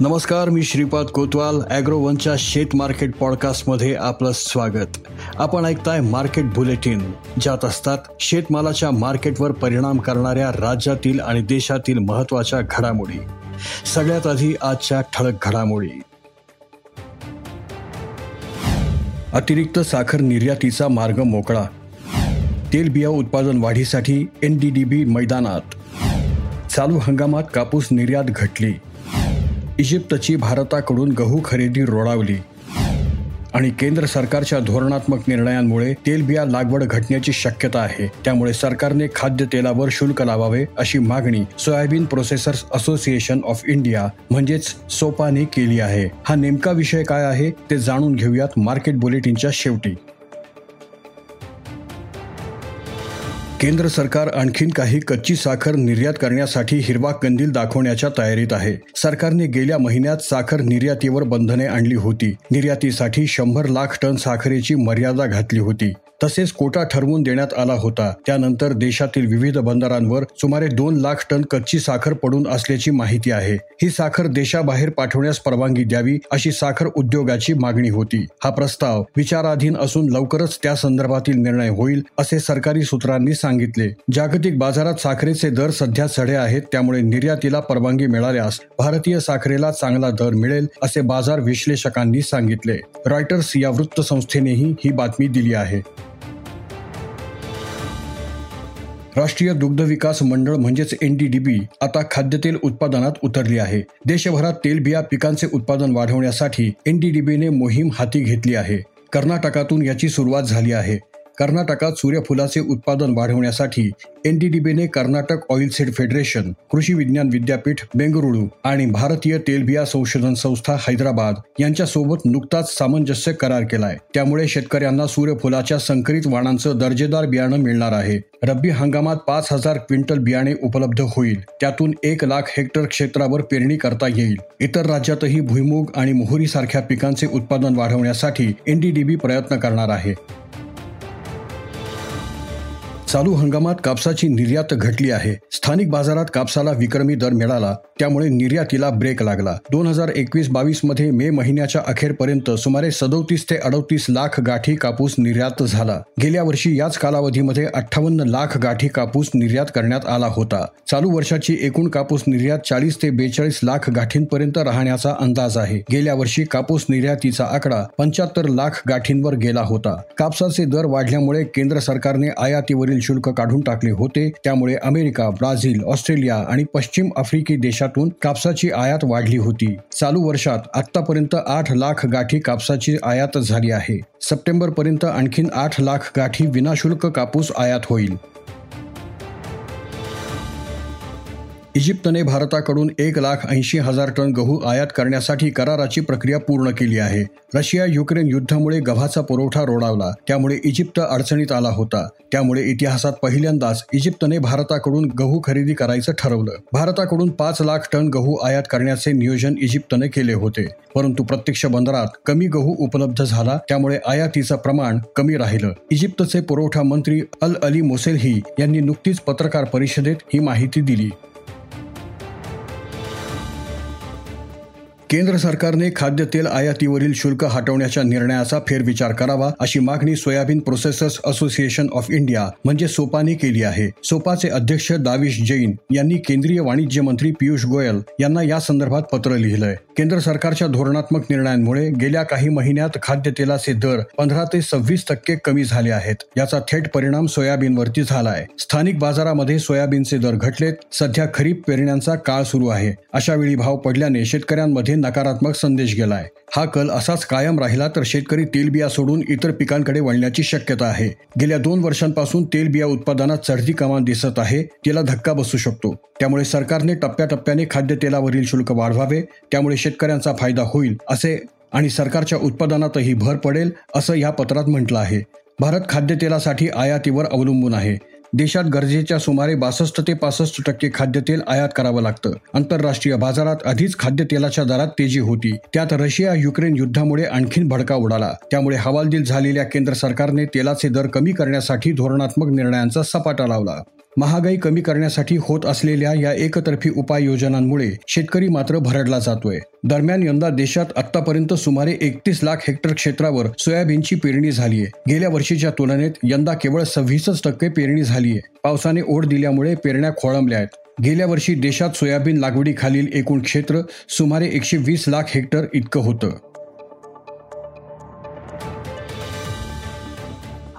नमस्कार मी श्रीपाद कोतवाल ॲग्रोवनच्या शेत मार्केट पॉडकास्टमध्ये आपलं स्वागत. आपण ऐकताय मार्केट बुलेटिन ज्यात असतात शेतमालाच्या मार्केटवर परिणाम करणाऱ्या राज्यातील आणि देशातील महत्त्वाच्या घडामोडी. सगळ्यात आधी आजच्या ठळक घडामोडी. अतिरिक्त साखर निर्यातीचा मार्ग मोकळा. तेलबिया उत्पादन वाढीसाठी एन डी डी बी मैदानात. चालू हंगामात कापूस निर्यात घटली. इजिप्तची भारताकडून गहू खरेदी रोडावली आणि केंद्र सरकारच्या धोरणात्मक निर्णयांमुळे तेलबिया लागवड घटण्याची शक्यता आहे. त्यामुळे सरकारने खाद्यतेलावर शुल्क लावावे अशी मागणी soybean processors association of India म्हणजेच सोपाने केली आहे. हा नेमका विषय काय आहे ते जाणून घेऊयात मार्केट बुलेटिनच्या शेवटी. केंद्र सरकार आणखीन काही कच्ची साखर निर्यात करण्यासाठी हिरवा कंदील दाखवण्याच्या तयारीत आहे. सरकारने गेल्या महिन्यात साखर निर्यातीवर बंधने आणली होती. निर्यातीसाठी शंभर लाख टन साखरेची मर्यादा घातली होती. तसेच कोटा ठरवून देण्यात आला होता. त्यानंतर देशातील विविध बंदरांवर सुमारे दोन लाख टन कच्ची साखर पडून असल्याची माहिती आहे. ही साखर देशाबाहेर पाठवण्यास परवानगी द्यावी अशी साखर उद्योगाची मागणी होती. हा प्रस्ताव विचाराधीन असून लवकरच त्या संदर्भातील निर्णय होईल असे सरकारी सूत्रांनी सांगितले. जागतिक बाजारात साखरेचे दर सध्या चढे आहेत त्यामुळे निर्यातीला परवानगी मिळाल्यास भारतीय साखरेला चांगला दर मिळेल असे बाजार विश्लेषकांनी सांगितले. रॉयटर्स या वृत्तसंस्थेनेही ही बातमी दिली आहे. राष्ट्रीय दुग्ध विकास मंडळ म्हणजेच एनडीडीबी आता खाद्यतेल उत्पादनात उतरली आहे. देशभरात तेलबिया पिकांचे उत्पादन वाढवण्यासाठी एनडीडीबीने मोहीम हाती घेतली आहे. कर्नाटकातून याची सुरुवात झाली आहे. कर्नाटकात सूर्यफुलाचे उत्पादन वाढवण्यासाठी एनडीडीबीने कर्नाटक ऑइल सीड फेडरेशन कृषी विज्ञान विद्यापीठ बेंगळुरू आणि भारतीय तेलबिया संशोधन संस्था हैदराबाद यांच्यासोबत नुकताच सामंजस्य करार केलाय. त्यामुळे शेतकऱ्यांना सूर्यफुलाच्या संकरित वाणांचं दर्जेदार बियाणं मिळणार आहे. रब्बी हंगामात पाच हजार क्विंटल बियाणे उपलब्ध होईल. त्यातून एक लाख हेक्टर क्षेत्रावर पेरणी करता येईल. इतर राज्यातही भुईमूग आणि मोहरी सारख्या पिकांचे उत्पादन वाढवण्यासाठी एनडीडीबी प्रयत्न करणार आहे. चालू हंगामात कापसाची निर्यात घटली आहे. स्थानिक बाजारात कापसाला विक्रमी दर मिळाला त्यामुळे निर्यातीला ब्रेक लागला. दोन हजार एकवीस बावीसमध्ये मे महिन्याच्या अखेरपर्यंत सुमारे सदोतीस ते अडतीस लाख गाठी कापूस निर्यात झाला. गेल्या वर्षी याच कालावधीमध्ये अठ्ठावन्न लाख गाठी कापूस निर्यात करण्यात आला होता. चालू वर्षाची एकूण कापूस निर्यात चाळीस ते बेचाळीस लाख गाठींपर्यंत राहण्याचा अंदाज आहे. गेल्या वर्षी कापूस निर्यातीचा आकडा पंच्याहत्तर लाख गाठींवर गेला होता. कापसाचे दर वाढल्यामुळे केंद्र सरकारने आयातीवरील शुल्क काढून टाकले होते. त्यामुळे अमेरिका ब्राझील ऑस्ट्रेलिया आणि पश्चिम आफ्रिकी देशातून कापसाची आयात वाढली होती. चालू वर्षात आतापर्यंत आठ लाख गाठी कापसाची आयात झाली आहे. सप्टेंबर पर्यंत आणखी आठ लाख गाठी विनाशुल्क कापूस आयात होईल. इजिप्तने भारताकडून एक लाख ऐंशी हजार टन गहू आयात करण्यासाठी कराराची प्रक्रिया पूर्ण केली आहे. रशिया युक्रेन युद्धामुळे गव्हाचा पुरवठा रोडावला. त्यामुळे इजिप्त अडचणीत आला होता. त्यामुळे इतिहासात पहिल्यांदाच इजिप्तने भारताकडून गहू खरेदी करायचं ठरवलं. भारताकडून पाच लाख टन गहू आयात करण्याचे नियोजन इजिप्तने केले होते. परंतु प्रत्यक्ष बंदरात कमी गहू उपलब्ध झाला. त्यामुळे आयातीचं प्रमाण कमी राहिलं. इजिप्तचे पुरवठा मंत्री अल अली मोसेलही यांनी नुकतीच पत्रकार परिषदेत ही माहिती दिली. केंद्र सरकारने खाद्यतेल आयातीवरील शुल्क हटवण्याच्या निर्णयाचा फेरविचार करावा अशी मागणी soybean processors association of India म्हणजे सोपाने केली आहे. सोपाचे अध्यक्ष दाविश जैन यांनी केंद्रीय वाणिज्य मंत्री पियुष गोयल यांना या संदर्भात पत्र लिहिलंय. केंद्र सरकारच्या धोरणात्मक निर्णयांमुळे गेल्या काही महिन्यात खाद्यतेलाचे दर पंधरा ते सव्वीस टक्के कमी झाले आहेत. याचा थेट परिणाम सोयाबीनवरती झालाय. स्थानिक बाजारामध्ये सोयाबीनचे दर घटलेत. सध्या खरीप पेरण्यांचा काळ सुरू आहे. अशा वेळी भाव पडल्याने शेतकऱ्यांमध्ये नकारात्मक संदेश गेलाय. हा कल असाच कायम राहिला तर शेतकरी तेलबिया सोडून इतर पिकांकडे वळण्याची शक्यता आहे. गेल्या दोन वर्षांपासून तेलबिया उत्पादनात चढती कमान दिसत आहे. तिला धक्का बसू शकतो. त्यामुळे सरकारने टप्प्याटप्प्याने खाद्यतेलावरील शुल्क वाढवावे. त्यामुळे शेतकऱ्यांचा फायदा होईल असे आणि सरकारच्या उत्पादनातही भर पडेल असं या पत्रात म्हटलं आहे. भारत खाद्यतेलासाठी आयातीवर अवलंबून आहे. देशात गरजेच्या सुमारे बासष्ट ते पासष्ट टक्के खाद्यतेल आयात करावं लागतं. आंतरराष्ट्रीय बाजारात आधीच खाद्यतेलाच्या दरात तेजी होती. त्यात रशिया युक्रेन युद्धामुळे आणखीन भडका उडाला. त्यामुळे हवालदिल झालेल्या केंद्र सरकारने तेलाचे दर कमी करण्यासाठी धोरणात्मक निर्णयांचा सपाटा लावला. महागाई कमी करण्यासाठी होत असलेल्या या एकतर्फी उपाययोजनांमुळे शेतकरी मात्र भरडला जातोय. दरम्यान यंदा देशात आतापर्यंत सुमारे एकतीस लाख हेक्टर क्षेत्रावर सोयाबीनची पेरणी झालीय गेल्या वर्षीच्या तुलनेत यंदा केवळ सव्वीसच टक्के पेरणी झालीय पावसाने ओढ दिल्यामुळे पेरण्या खोळंबल्या आहेत. गेल्या वर्षी देशात सोयाबीन लागवडीखालील एकूण क्षेत्र सुमारे एकशे वीस लाख हेक्टर इतकं होतं.